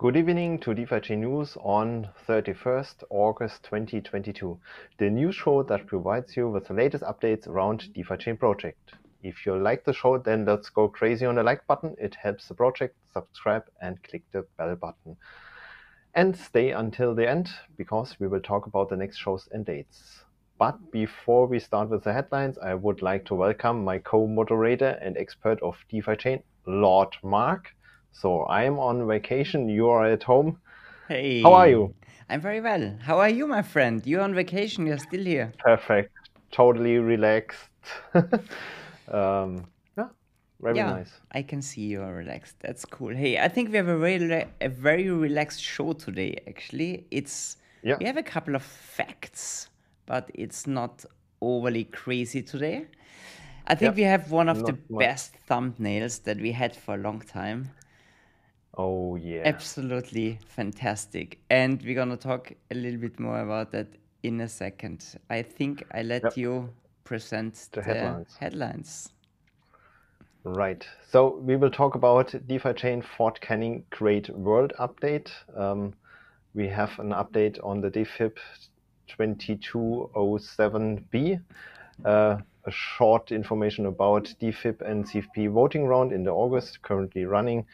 Good evening to DeFi Chain News on 31st August 2022, the news show that provides you with the latest updates around DeFi Chain project. If you like the show, then let's go crazy on the like button. It helps the project. Subscribe and click the bell button. And stay until the end because we will talk about the next shows and dates. But before we start with the headlines, I would like to welcome my co-moderator and expert of DeFi Chain, Lord Mark. So I'm on vacation. You are at home. Hey. How are you? I'm very well. How are you, my friend? You're on vacation. You're still here. Perfect. Totally relaxed. um, yeah, very yeah, nice. I can see you're relaxed. That's cool. Hey, I think we have a very a very relaxed show today. Actually, it's yeah. we have a couple of facts, but it's not overly crazy today. I think yeah, we have one of not the much. best thumbnails that we had for a long time. Oh yeah. Absolutely fantastic. And we're going to talk a little bit more about that in a second. I think I let Yep. you present The the, headlines. headlines. Right. So we will talk about DeFi Chain Fort Canning Great World Update. Um, we have an update on the DFIP 2207B. Uh, a short information about DFIP and CFP voting round in the August, currently running.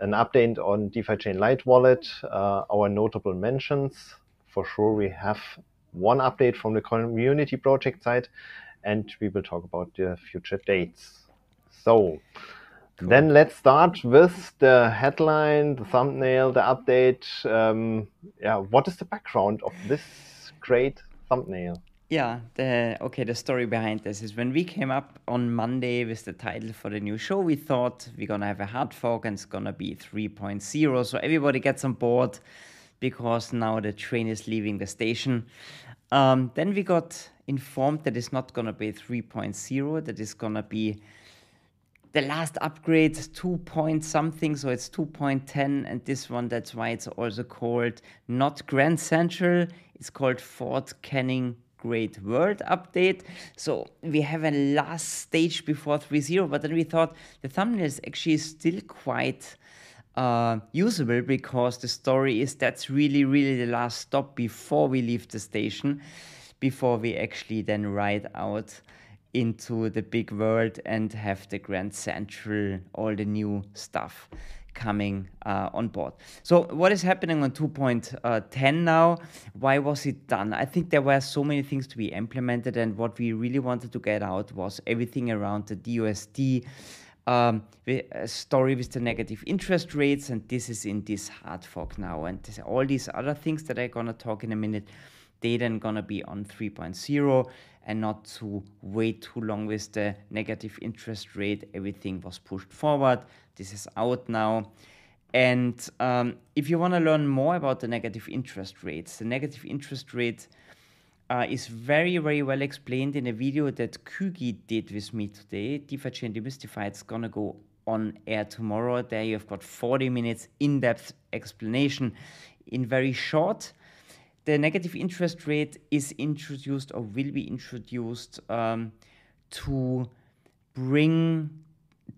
An update on DeFi Chain Light Wallet, uh, our notable mentions. For sure, we have one update from the community project side, and we will talk about the future dates. So, then let's start with the headline, the thumbnail, the update. Um, yeah, what is the background of this great thumbnail? Yeah, the okay, the story behind this is when we came up on Monday with the title for the new show, we thought we're gonna have a hard fork and it's gonna be 3.0. So everybody gets on board because now the train is leaving the station. Um, then we got informed that it's not gonna be 3.0, that it's gonna be the last upgrade 2 point something so it's 2.10 and this one that's why it's also called not grand central it's called fort canning great world update. So we have a last stage before 3.0 but then we thought the thumbnail is actually still quite uh, usable because the story is that's really really the last stop before we leave the station before we actually then ride out into the big world and have the Grand Central, all the new stuff coming uh, on board. So, what is happening on 2.10 now? Why was it done? I think there were so many things to be implemented, and what we really wanted to get out was everything around the DUSD. Um, uh, story with the negative interest rates, and this is in this hard fork now, and all these other things that I'm gonna talk in a minute they then gonna be on 3.0 and not to wait too long with the negative interest rate everything was pushed forward this is out now. And um, if you want to learn more about the negative interest rates the negative interest rate uh, is very very well explained in a video that Kugi did with me today. DeFi Chain Demystified it's gonna go on air tomorrow. There you've got 40 minutes in-depth explanation in very short. The negative interest rate is introduced or will be introduced um, to bring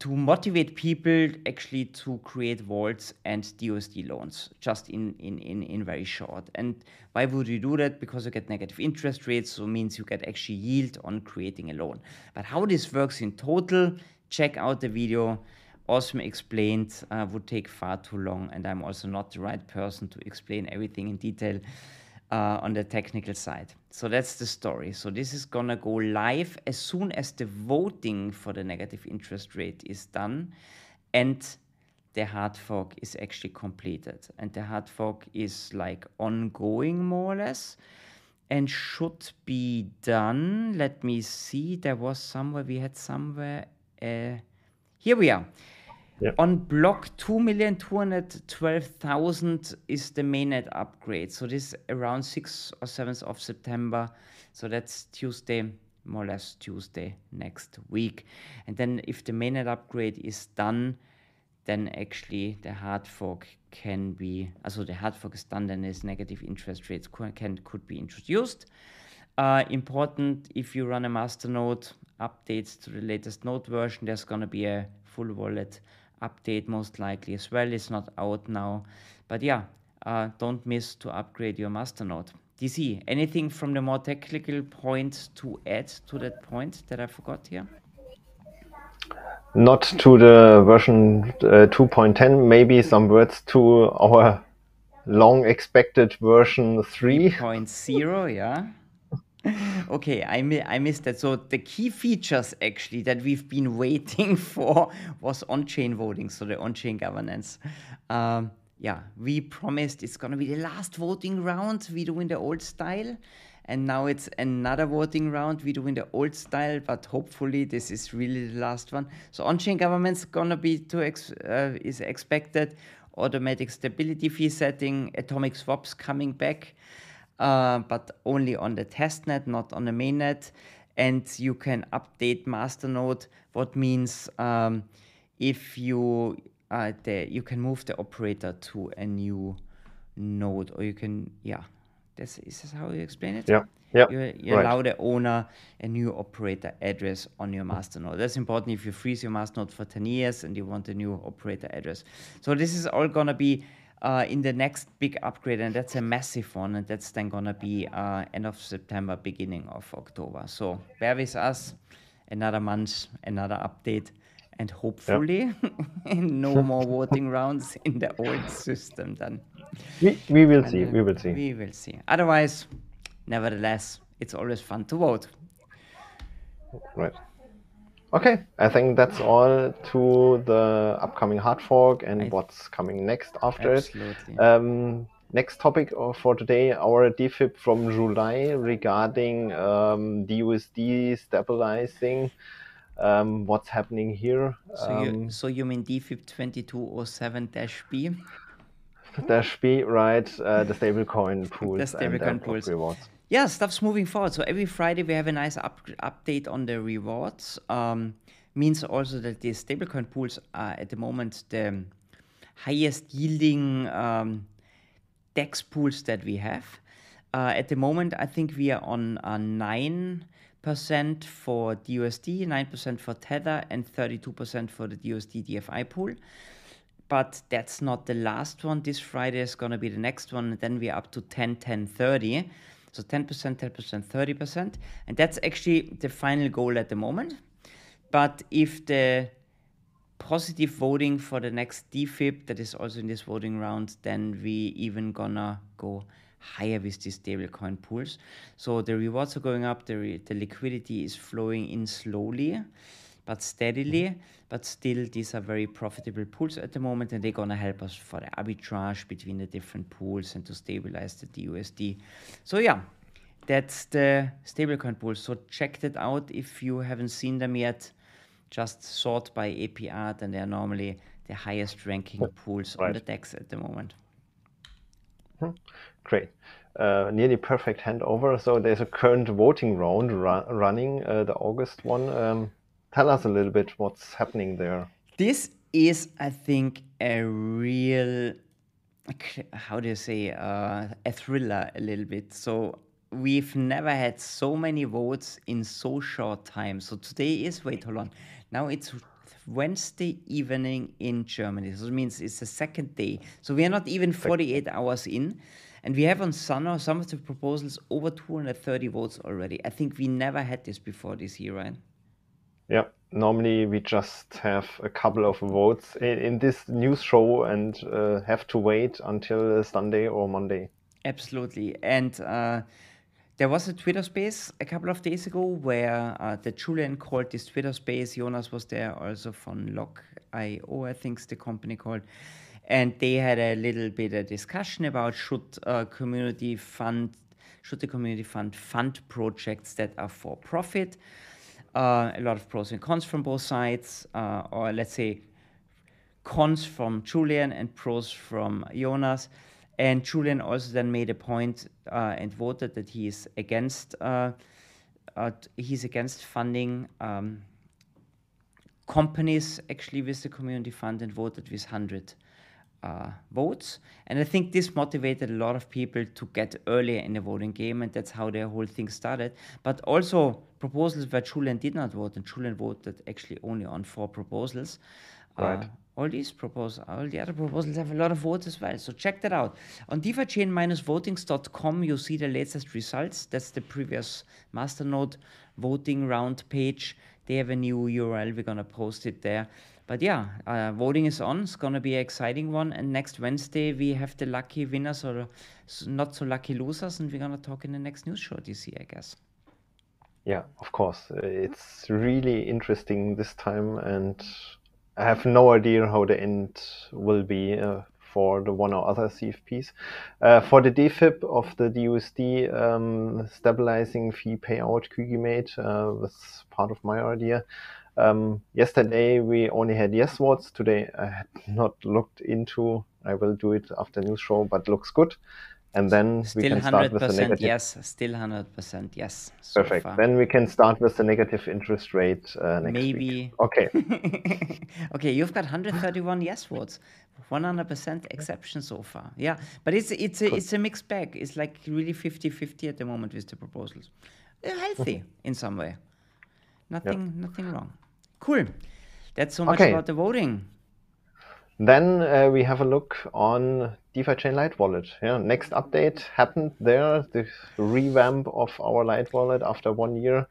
to motivate people actually to create vaults and DUSD loans just in, in, in, in very short. And why would you do that? Because you get negative interest rates, so means you get actually yield on creating a loan. But how this works in total, check out the video. Awesome explained, uh, would take far too long, and I'm also not the right person to explain everything in detail uh, on the technical side. So that's the story. So this is gonna go live as soon as the voting for the negative interest rate is done and the hard fork is actually completed. And the hard fork is like ongoing more or less and should be done. Let me see. There was somewhere we had somewhere. Uh, here we are. On block 2,212,000 is the mainnet upgrade. So this around 6th or 7th of September. So that's Tuesday, more or less Tuesday next week. And then if the mainnet upgrade is done, then actually the hard fork can be, also the hard fork is done, then this negative interest rates can, could be introduced. Uh, important if you run a master node updates to the latest node version, there's gonna be a full wallet update most likely as well. It's not out now, but yeah, uh, don't miss to upgrade your Masternode. DC, anything from the more technical point to add to that point that I forgot here? Not to the version uh, 2.10, maybe some words to our long expected version 3.0, yeah. okay, I, mi- I missed that. So the key features actually that we've been waiting for was on-chain voting, so the on-chain governance. Um, yeah, we promised it's gonna be the last voting round we do in the old style, and now it's another voting round we do in the old style. But hopefully this is really the last one. So on-chain governance gonna be to ex- uh, is expected. Automatic stability fee setting, atomic swaps coming back uh, but only on the testnet, not on the mainnet. And you can update masternode, what means um, if you uh, the, you can move the operator to a new node, or you can yeah, this is this how you explain it. Yeah. Yeah, you, you right. allow the owner a new operator address on your masternode. That's important if you freeze your masternode for 10 years and you want a new operator address. So this is all gonna be uh, in the next big upgrade, and that's a massive one, and that's then gonna be uh, end of September, beginning of October. So bear with us, another month, another update, and hopefully yep. no more voting rounds in the old system then. We, we will and, see, we will see. We will see. Otherwise, nevertheless, it's always fun to vote. Right. Okay, I think that's all to the upcoming hard fork and I what's coming next after absolutely. it. Um, next topic for today, our DFIP from July regarding um, DUSD stabilizing. Um, what's happening here? So, you, um, so you mean DFIP 2207-B? Dash B, right? Uh, the stablecoin pools the stablecoin and pools. rewards yeah, stuff's moving forward. So every Friday we have a nice up- update on the rewards. Um, means also that the stablecoin pools are at the moment the highest yielding um, DEX pools that we have. Uh, at the moment, I think we are on uh, 9% for DUSD, 9% for Tether, and 32% for the DUSD DFI pool. But that's not the last one. This Friday is going to be the next one. Then we're up to 10, 10, 30. So 10%, 10%, 30%. And that's actually the final goal at the moment. But if the positive voting for the next DFIP that is also in this voting round, then we even gonna go higher with these stablecoin pools. So the rewards are going up, the, the liquidity is flowing in slowly but steadily. But still, these are very profitable pools at the moment, and they're gonna help us for the arbitrage between the different pools and to stabilize the DUSD. So yeah, that's the stablecoin pools. So check that out if you haven't seen them yet. Just sort by APR, and they're normally the highest ranking pools right. on the DEX at the moment. Hmm. Great. Uh, nearly perfect handover. So there's a current voting round ru- running, uh, the August one. Um, tell us a little bit what's happening there. This is, I think, a real, how do you say, uh, a thriller a little bit. So we've never had so many votes in so short time. So today is, wait, hold on. Now it's Wednesday evening in Germany. So it means it's the second day. So we are not even 48 hours in. And we have on Suno some of the proposals over 230 votes already. I think we never had this before this year, right? Yeah, normally we just have a couple of votes in, in this news show and uh, have to wait until Sunday or Monday. Absolutely. And uh, there was a Twitter space a couple of days ago where uh, the Julian called this Twitter space. Jonas was there also from Lock.io, I think the company called. And they had a little bit of discussion about should uh, community fund, should the community fund fund projects that are for profit uh, a lot of pros and cons from both sides, uh, or let's say cons from Julian and pros from Jonas. And Julian also then made a point uh, and voted that he is against uh, uh, he's against funding um, companies actually with the community fund and voted with 100 uh, votes. And I think this motivated a lot of people to get earlier in the voting game, and that's how the whole thing started. But also proposals where Julian did not vote, and Julian voted actually only on four proposals. Uh, right. Uh, all these proposals, all the other proposals have a lot of votes as well. So check that out. On DeFiChain-votings.com, you see the latest results. That's the previous Masternode voting round page. They have a new URL. We're going to post it there. But yeah, uh, voting is on. It's going to be an exciting one. And next Wednesday, we have the lucky winners or not so lucky losers. And we're going to talk in the next news show this year, I guess. Yeah, of course. It's really interesting this time. And I have no idea how the end will be uh, for the one or other CFPs. Uh, for the DFIP of the DUSD um, stabilizing fee payout Kugi made uh, was part of my idea. Um, yesterday we only had yes votes. Today I had not looked into. I will do it after the news show, but looks good. And then still we can start with the negative. yes, still hundred percent yes. So Perfect. Far. Then we can start with the negative interest rate uh, next Maybe. Week. Okay. okay, you've got 131 yes votes, 100% exception so far. Yeah, but it's it's a, it's a mixed bag. It's like really 50-50 at the moment with the proposals. They're healthy mm-hmm. in some way. Nothing yep. nothing wrong. Cool. That's so much okay. about the voting. Then uh, we have a look on DeFi Chain Light Wallet. Yeah, next update happened there, the revamp of our Light Wallet after one year.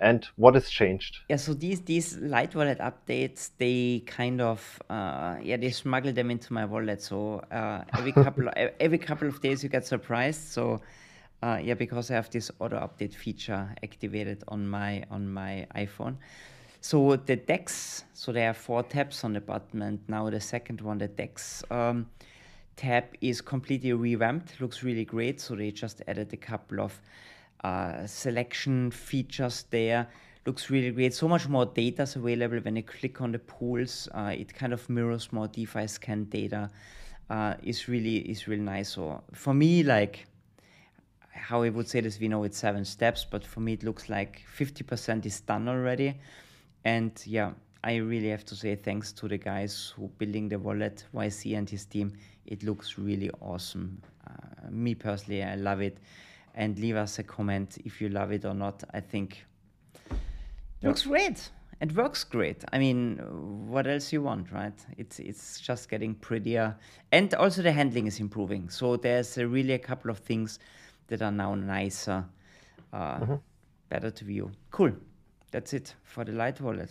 And what has changed? Yeah, so these these Light Wallet updates, they kind of uh, yeah they smuggle them into my wallet. So uh, every couple every couple of days you get surprised. So uh, yeah, because I have this auto update feature activated on my on my iPhone. So the DEX, so there are four tabs on the button, and now the second one, the DEX um, tab, is completely revamped. Looks really great. So they just added a couple of uh, selection features there. Looks really great. So much more data is available when you click on the pools. Uh, it kind of mirrors more DeFi scan data. Uh, is really is really nice. So for me, like how I would say this, we know it's seven steps, but for me it looks like 50% is done already. And yeah, I really have to say thanks to the guys who building the wallet, YC and his team. It looks really awesome. Uh, me personally, I love it. And leave us a comment if you love it or not. I think it looks great. It works great. I mean, what else you want, right? It's it's just getting prettier, and also the handling is improving. So there's a really a couple of things that are now nicer, uh, mm-hmm. better to view. Cool that's it for the light wallet.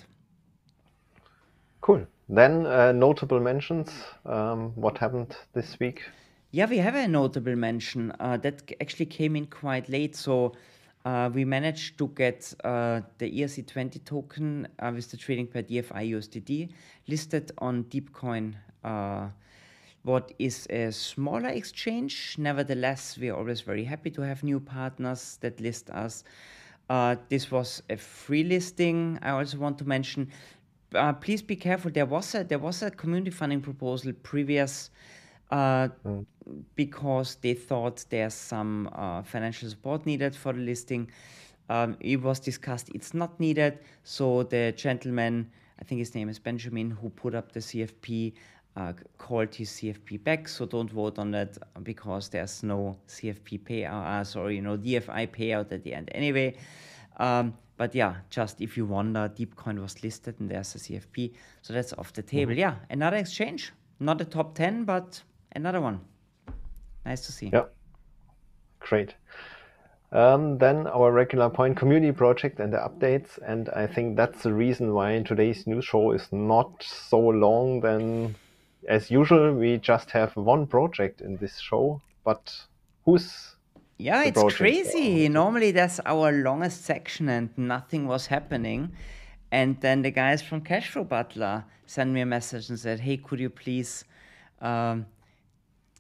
Cool. Then uh, notable mentions. Um, what happened this week? Yeah, we have a notable mention uh, that actually came in quite late. So uh, we managed to get uh, the ERC20 token uh, with the trading pair DFI USDT listed on Deepcoin. Uh, what is a smaller exchange. Nevertheless, we are always very happy to have new partners that list us. Uh, this was a free listing. I also want to mention, uh, please be careful. There was a there was a community funding proposal previous, uh, mm. because they thought there's some uh, financial support needed for the listing. Um, it was discussed. It's not needed. So the gentleman, I think his name is Benjamin, who put up the CFP uh, called his CFP back. So don't vote on that because there's no CFP payout, uh, sorry, you know, DFI payout at the end anyway. Um, but yeah, just if you wonder, Deepcoin was listed and there's a CFP. So that's off the table. Mm-hmm. Yeah, another exchange. Not a top 10, but another one. Nice to see. Yeah. Great. Um, then our regular point community project and the updates. And I think that's the reason why today's news show is not so long than as usual, we just have one project in this show, but who's yeah, it's crazy. Normally, that's our longest section, and nothing was happening. And then the guys from Cashflow Butler sent me a message and said, "Hey, could you please um,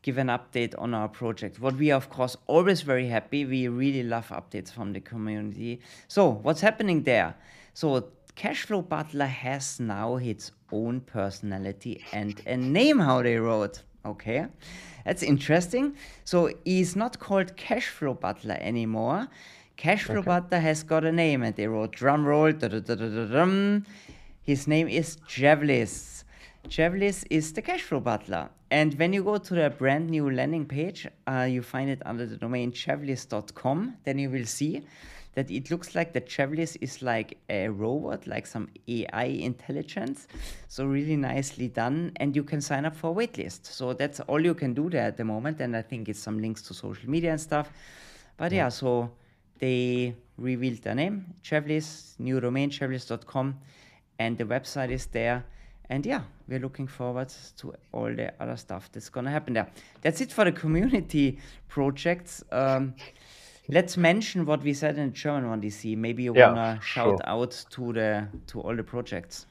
give an update on our project?" What we are, of course, always very happy. We really love updates from the community. So, what's happening there? So, Cashflow Butler has now its own personality and a name how they wrote. Okay, that's interesting. So he's not called Cashflow Butler anymore. Cashflow okay. Butler has got a name, and they wrote drum roll. His name is Javlis. Javlis is the Cashflow Butler. And when you go to the brand new landing page, uh, you find it under the domain javlis.com. Then you will see that it looks like the Travelers is like a robot, like some AI intelligence. So really nicely done, and you can sign up for a waitlist. So that's all you can do there at the moment, and I think it's some links to social media and stuff. But yeah, so they revealed their name, Travelers, new domain, travelers.com, and the website is there. And yeah, we're looking forward to all the other stuff that's gonna happen there. That's it for the community projects. Um, let's mention what we said in German one DC. Maybe you Yeah, wanna shout sure. out to the to all the projects.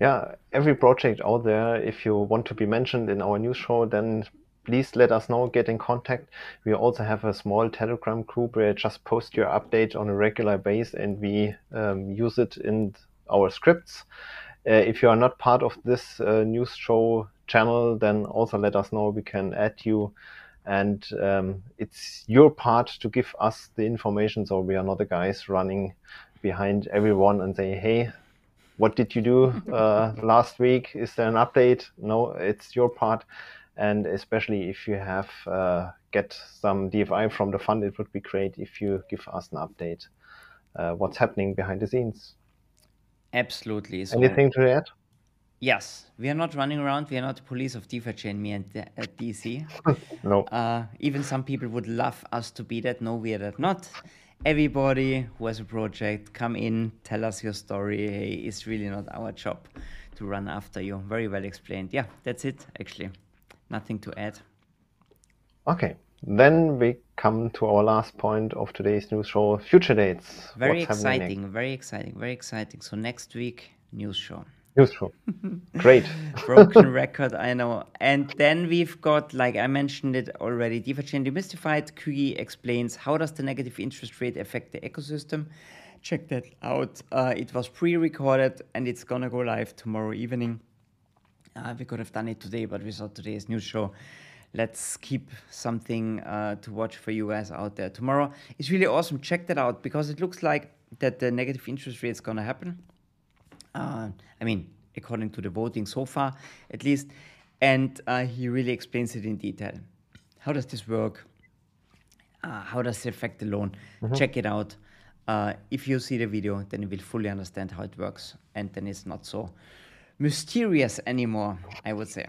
Yeah, every project out there, if you want to be mentioned in our news show, then please let us know, get in contact. We also have a small Telegram group where you just post your update on a regular base and we um, use it in our scripts. Uh, if you are not part of this uh, news show channel, then also let us know. We can add you. And um, it's your part to give us the information. So we are not the guys running behind everyone and say, hey, what did you do uh, last week? Is there an update? No, it's your part. And especially if you have uh, get some DFI from the fund, it would be great if you give us an update. Uh, what's happening behind the scenes? Absolutely. So Anything to add? Yes, we are not running around. We are not the police of DeFi chain, me and the- at DC. No. Uh, even some people would love us to be that. No, we are that not. Everybody who has a project, come in, tell us your story. Hey, it's really not our job to run after you. Very well explained. Yeah, that's it, actually. Nothing to add. Okay. Then we come to our last point of today's news show: future dates. Very What's exciting, very exciting, very exciting. So next week, news show. Show. Great. broken record, I know. And then we've got, like I mentioned it already, DeFi Chain Demystified. Kugi explains how does the negative interest rate affect the ecosystem. Check that out. Uh, it was pre-recorded and it's gonna go live tomorrow evening. Uh, we could have done it today, but we thought today's news show. Let's keep something uh, to watch for you guys out there tomorrow. It's really awesome. Check that out because it looks like that the negative interest rate is gonna happen. Uh, I mean, according to the voting so far, at least. And uh, he really explains it in detail. How does this work? Uh, how does it affect the loan? Check it out. Uh, if you see the video, then you will fully understand how it works, and then it's not so mysterious anymore. I would say.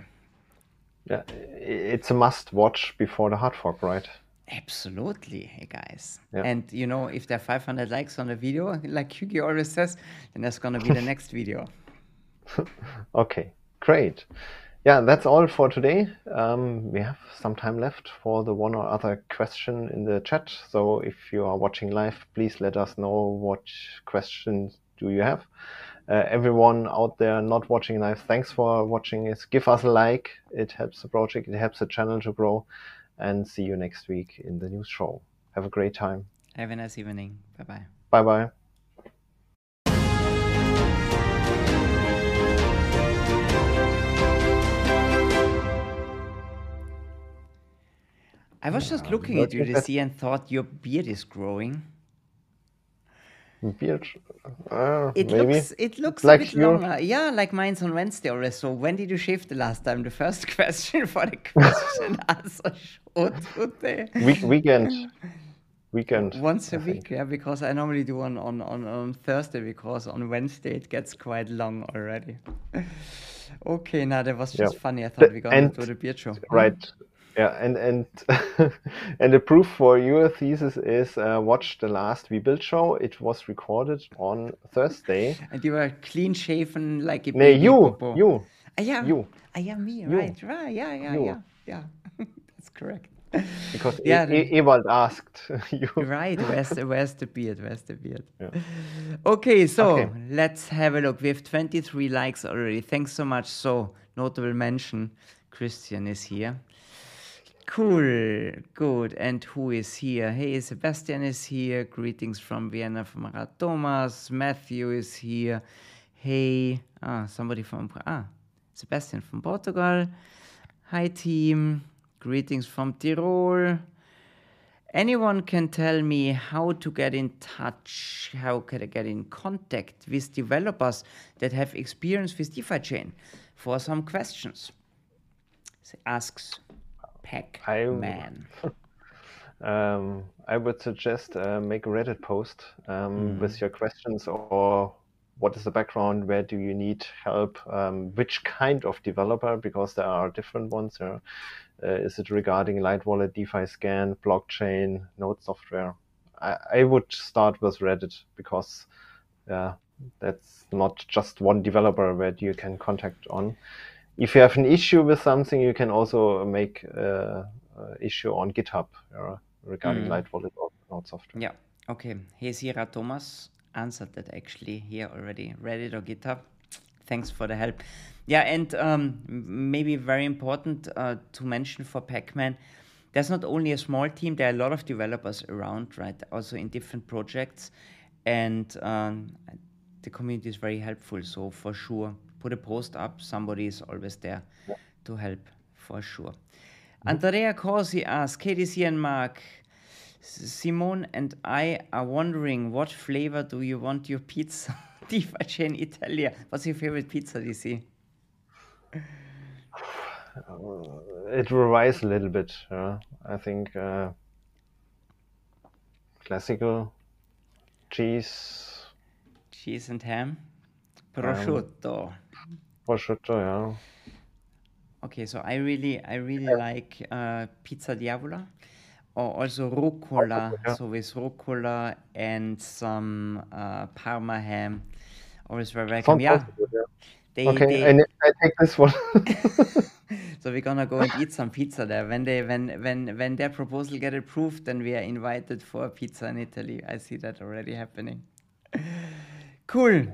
Yeah, it's a must watch before the hard fork, right? Absolutely, hey guys. Yeah. And you know, if there are 500 likes on a video, like Kugi always says, then that's gonna be the next video. Okay, great. Yeah, that's all for today. Um, we have some time left for the one or other question in the chat. So if you are watching live, please let us know what questions do you have. Uh, everyone out there not watching live, thanks for watching us. Give us a like. It helps the project. It helps the channel to grow. And see you next week in the news show. Have a great time. Have a nice evening. Bye bye. Bye bye. I was just looking at you to see and thought your beard is growing. Beard. Uh, It maybe. looks it looks like a bit your- longer. Yeah, like mine's on Wednesday already. So when did you shave the last time? The first question for the question answer show today. Week, weekend. Weekend. Once a I think. week, yeah, because I normally do one on, on, on Thursday because on Wednesday it gets quite long already. okay, now that was just Yeah. funny. I The- thought we got and- to the beard show. Right. Yeah, and and and the proof for your thesis is uh, watch the last We Build show. It was recorded on Thursday. And you were clean shaven like a baby. you, popo. you. Ah, yeah. You. Ah, yeah, me. You. Right, right. Yeah, yeah, You. yeah. Yeah. That's correct. Because Yeah, e- E- Ewald asked you. Right. Where's the, where's the beard? Where's the beard? Yeah. Okay, so Okay. let's have a look. We have 23 likes already. Thanks so much. So, notable mention Christian is here. Cool, good. And who is here? Hey, Sebastian is here. Greetings from Vienna from Rad Thomas. Matthew is here. Hey, ah, somebody from ah, Sebastian from Portugal. Hi, team. Greetings from Tirol. Anyone can tell me how to get in touch, how can I get in contact with developers that have experience with DeFi chain for some questions? Asks Pac-Man. Um, I would suggest uh, make a Reddit post um, mm. with your questions or what is the background, where do you need help, um, which kind of developer, because there are different ones. Uh, is it regarding Light Wallet, DeFi Scan, blockchain, node software? I, I would start with Reddit because that's not just one developer that you can contact on. If you have an issue with something, you can also make uh, issue on GitHub uh, regarding mm. Light Wallet or node software. Yeah. Okay. Hesira Thomas answered that actually here already. Reddit or GitHub. Thanks for the help. Yeah, and um, maybe very important uh, to mention for Pacman, there's not only a small team, there are a lot of developers around, right? Also in different projects. And um, the community is very helpful. So for sure, put a post up. Somebody is always there yeah. to help for sure. Mm-hmm. Andrea Corsi asks, KDC and Mark, Simone and I are wondering what flavor do you want your pizza? DeFi Chain Italia. What's your favorite pizza, DC? it varies a little bit. Uh, I think uh, classical cheese, cheese and ham, prosciutto. Um, prosciutto, yeah. Okay, so I really, I really yeah. like uh, pizza diavola, or also rucola. Yeah. So with rucola and some uh, parma ham, always very welcome. yeah. They, okay, they... I, I take this one. so we're gonna go and eat some pizza there. When they when when when their proposal get approved, then we are invited for a pizza in Italy. I see that already happening. Cool.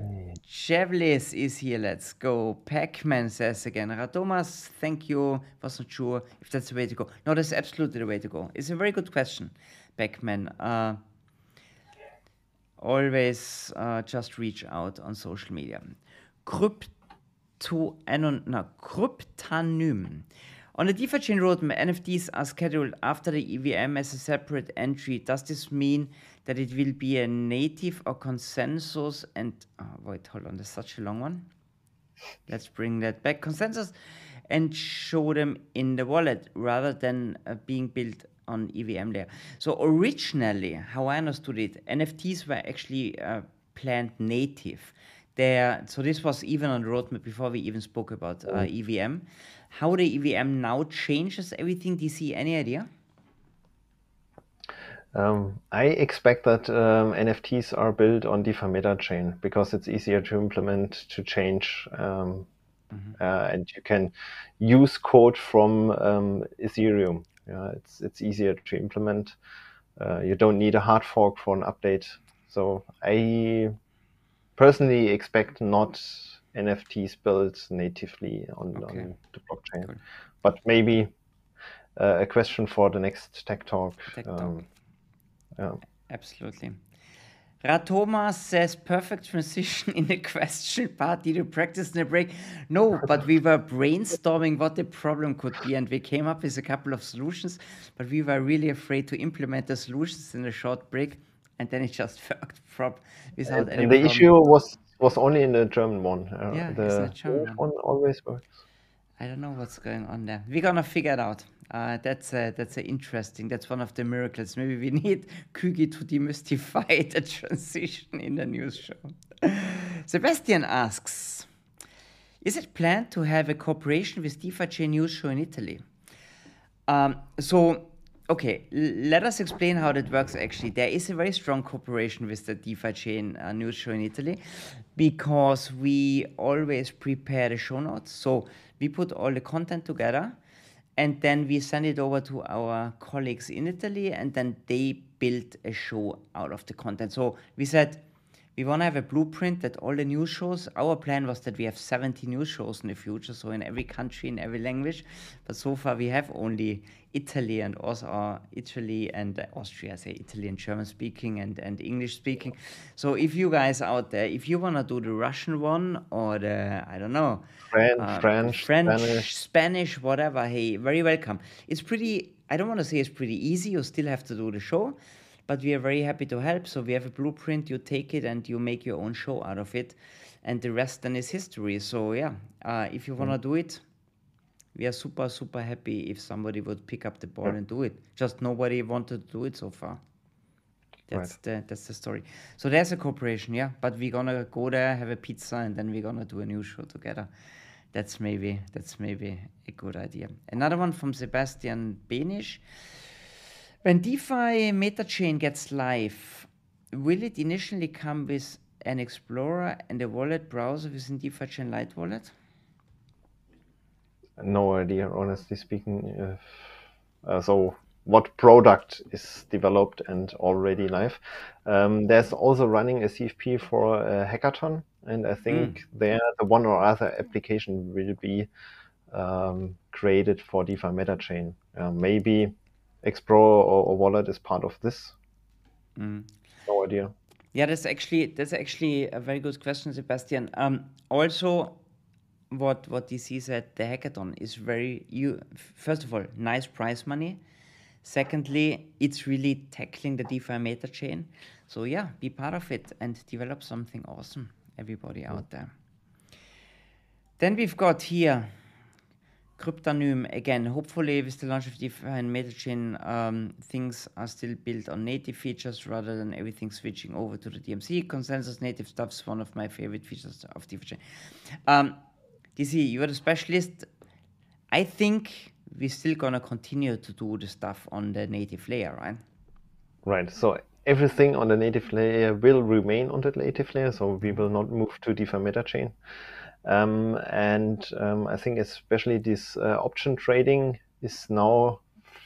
Chevlis is here. Let's go. Pacman says again. Ratomas, thank you. Wasn't sure if that's the way to go. No, that's absolutely the way to go. It's a very good question, Pacman. Uh, always uh, just reach out on social media. Crypt to anon no, Cryptanym. On the DeFi chain roadmap, NFTs are scheduled after the EVM as a separate entry. Does this mean that it will be a native or consensus? And oh, wait, hold on, there's such a long one. Let's bring that back. Consensus and show them in the wallet rather than uh, being built on EVM layer. So originally, how I understood it, NFTs were actually uh, planned native there so this was even on the roadmap before we even spoke about uh, EVM. How the EVM now changes everything? Do you see any idea? Um, I expect that um, NFTs are built on DeFi chain because it's easier to implement, to change, um, mm-hmm. uh, and you can use code from um, Ethereum. Yeah, it's it's easier to implement. Uh, you don't need a hard fork for an update. So I personally expect not NFTs built natively on, okay. on the blockchain, cool. but maybe uh, a question for the next tech talk. Tech um, talk. Yeah. Absolutely. Ratoma says perfect transition in the question part. Did you practice in the break? No, but we were brainstorming what the problem could be, and we came up with a couple of solutions. But we were really afraid to implement the solutions in a short break and then it just worked prop without and, any. And the problem. issue was was only in the German one. Uh, yeah, the German one always works. I don't know what's going on there. We're gonna figure it out. Uh, that's uh, that's uh, interesting. That's one of the miracles. Maybe we need Kügi to demystify the transition in the news show. Sebastian asks, is it planned to have a cooperation with Chain News Show in Italy? Um, so Okay, let us explain how that works actually. There is a very strong cooperation with the DeFi uh, news show in Italy because we always prepare the show notes. So we put all the content together and then we send it over to our colleagues in Italy and then they build a show out of the content. So we said, we want to have a blueprint that all the news shows. Our plan was that we have 70 news shows in the future, so in every country, in every language. But so far, we have only Italy and also uh, Italy and uh, Austria, say Italy and German speaking and, and English speaking. So if you guys out there, if you want to do the Russian one or the, I don't know, French, uh, French, French Spanish. Spanish, whatever, hey, very welcome. It's pretty, I don't want to say it's pretty easy. You still have to do the show but we are very happy to help. So we have a blueprint, you take it and you make your own show out of it, and the rest then is history. So yeah, uh, if you want to mm. do it, we are super super happy if somebody would pick up the ball yeah. and do it. Just nobody wanted to do it so far. That's right. the that's the story. So there's a cooperation, yeah. But we're gonna go there, have a pizza, and then we're gonna do a new show together. That's maybe that's maybe a good idea. Another one from Sebastian Benish. When DeFi MetaChain gets live, will it initially come with an Explorer and a wallet browser within DeFi Chain Light Wallet? No idea, honestly speaking. Uh, so what product is developed and already live. Um, there's also running a CFP for a hackathon, and I think mm. there the one or other application will be um, created for DeFi MetaChain. Uh, maybe Explorer or, or, Wallet is part of this. Mm. No idea. Yeah, that's actually that's actually a very good question, Sebastian. Um, also, what what DC said, the hackathon is very you. First of all, nice prize money Secondly, it's really tackling the DeFi meta chain. So yeah, be part of it and develop something awesome, everybody out there. Then we've got here Cryptonym again. Hopefully, with the launch of DeFi and MetaChain, um, things are still built on native features rather than everything switching over to the DMC. Consensus native stuff is one of my favorite features of DeFi chain. Um, DC, you're the specialist. I think we're still gonna continue to do the stuff on the native layer, right? Right. So everything on the native layer will remain on the native layer. So we will not move to DeFi meta chain. Um, and um, I think especially this uh, option trading is now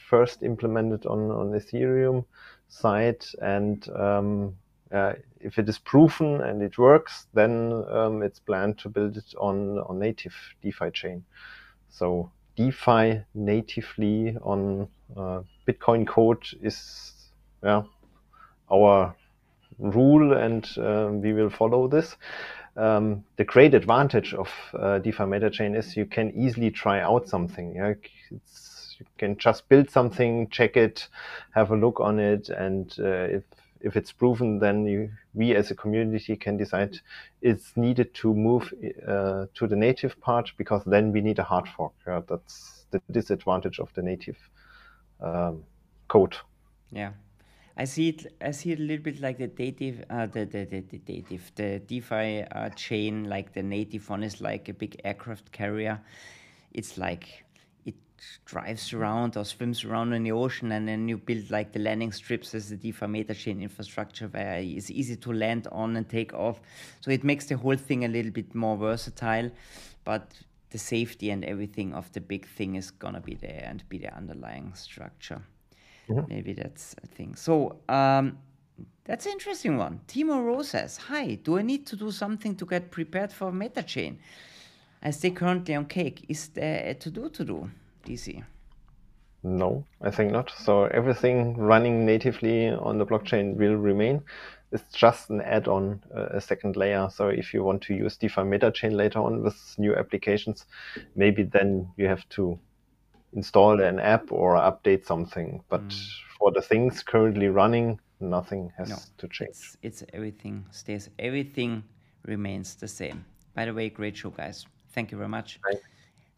first implemented on, on Ethereum side. And um, uh, if it is proven and it works, then um, it's planned to build it on, on native DeFi chain. So DeFi natively on uh, Bitcoin code is yeah, our rule, and uh, we will follow this. Um, the great advantage of uh, DeFi MetaChain is you can easily try out something. Yeah? you can just build something, check it, have a look on it, and uh, if if it's proven, then you, we as a community can decide it's needed to move uh, to the native part because then we need a hard fork. Yeah, that's the disadvantage of the native um, code. Yeah. I see it. I see it a little bit like the native, uh, the, the, the, the native, the DeFi uh, chain. Like the native one is like a big aircraft carrier. It's like it drives around or swims around in the ocean and then you build like the landing strips as the DeFi meta chain infrastructure where it's easy to land on and take off. So it makes the whole thing a little bit more versatile, but the safety and everything of the big thing is gonna be there and be the underlying structure. Mm-hmm. Maybe that's a thing. So um, that's an interesting one. Timo Rose says, Hi, do I need to do something to get prepared for MetaChain? I stay currently on cake. Is there a to do to do? DC? No, I think not. So everything running natively on the blockchain will remain. It's just an add-on, uh, a second layer. So if you want to use DeFi MetaChain later on with new applications, maybe then you have to install an app or update something. But mm. for the things currently running, nothing has no, to change. It's, it's everything stays. Everything remains the same. By the way, great show, guys. Thank you very much. Thanks.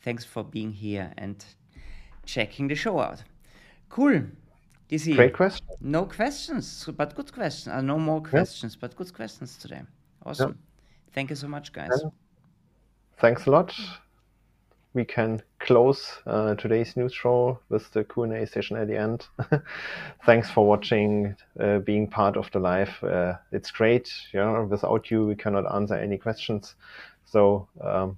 Thanks for being here and checking the show out. Cool. DC. Great question. No questions, but good questions. Uh, no more questions, yeah. but good questions today. Awesome. Yeah. Thank you so much, guys. Yeah. Thanks a lot. We can close uh, today's news show with the Q&A session at the end. Thanks for watching, uh, being part of the live. Uh, it's great. Yeah, without you, we cannot answer any questions. So um,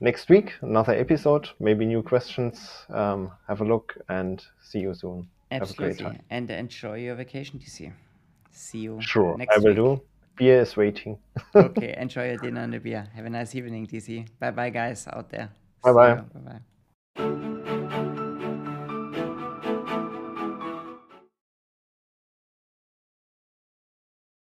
next week, another episode, maybe new questions. Um, have a look and see you soon. Absolutely. And enjoy your vacation this year. See you. Sure, I will week. do. Beer is waiting. okay, enjoy your dinner and the beer. Have a nice evening, DC. Bye bye, guys out there. Bye bye. Bye bye.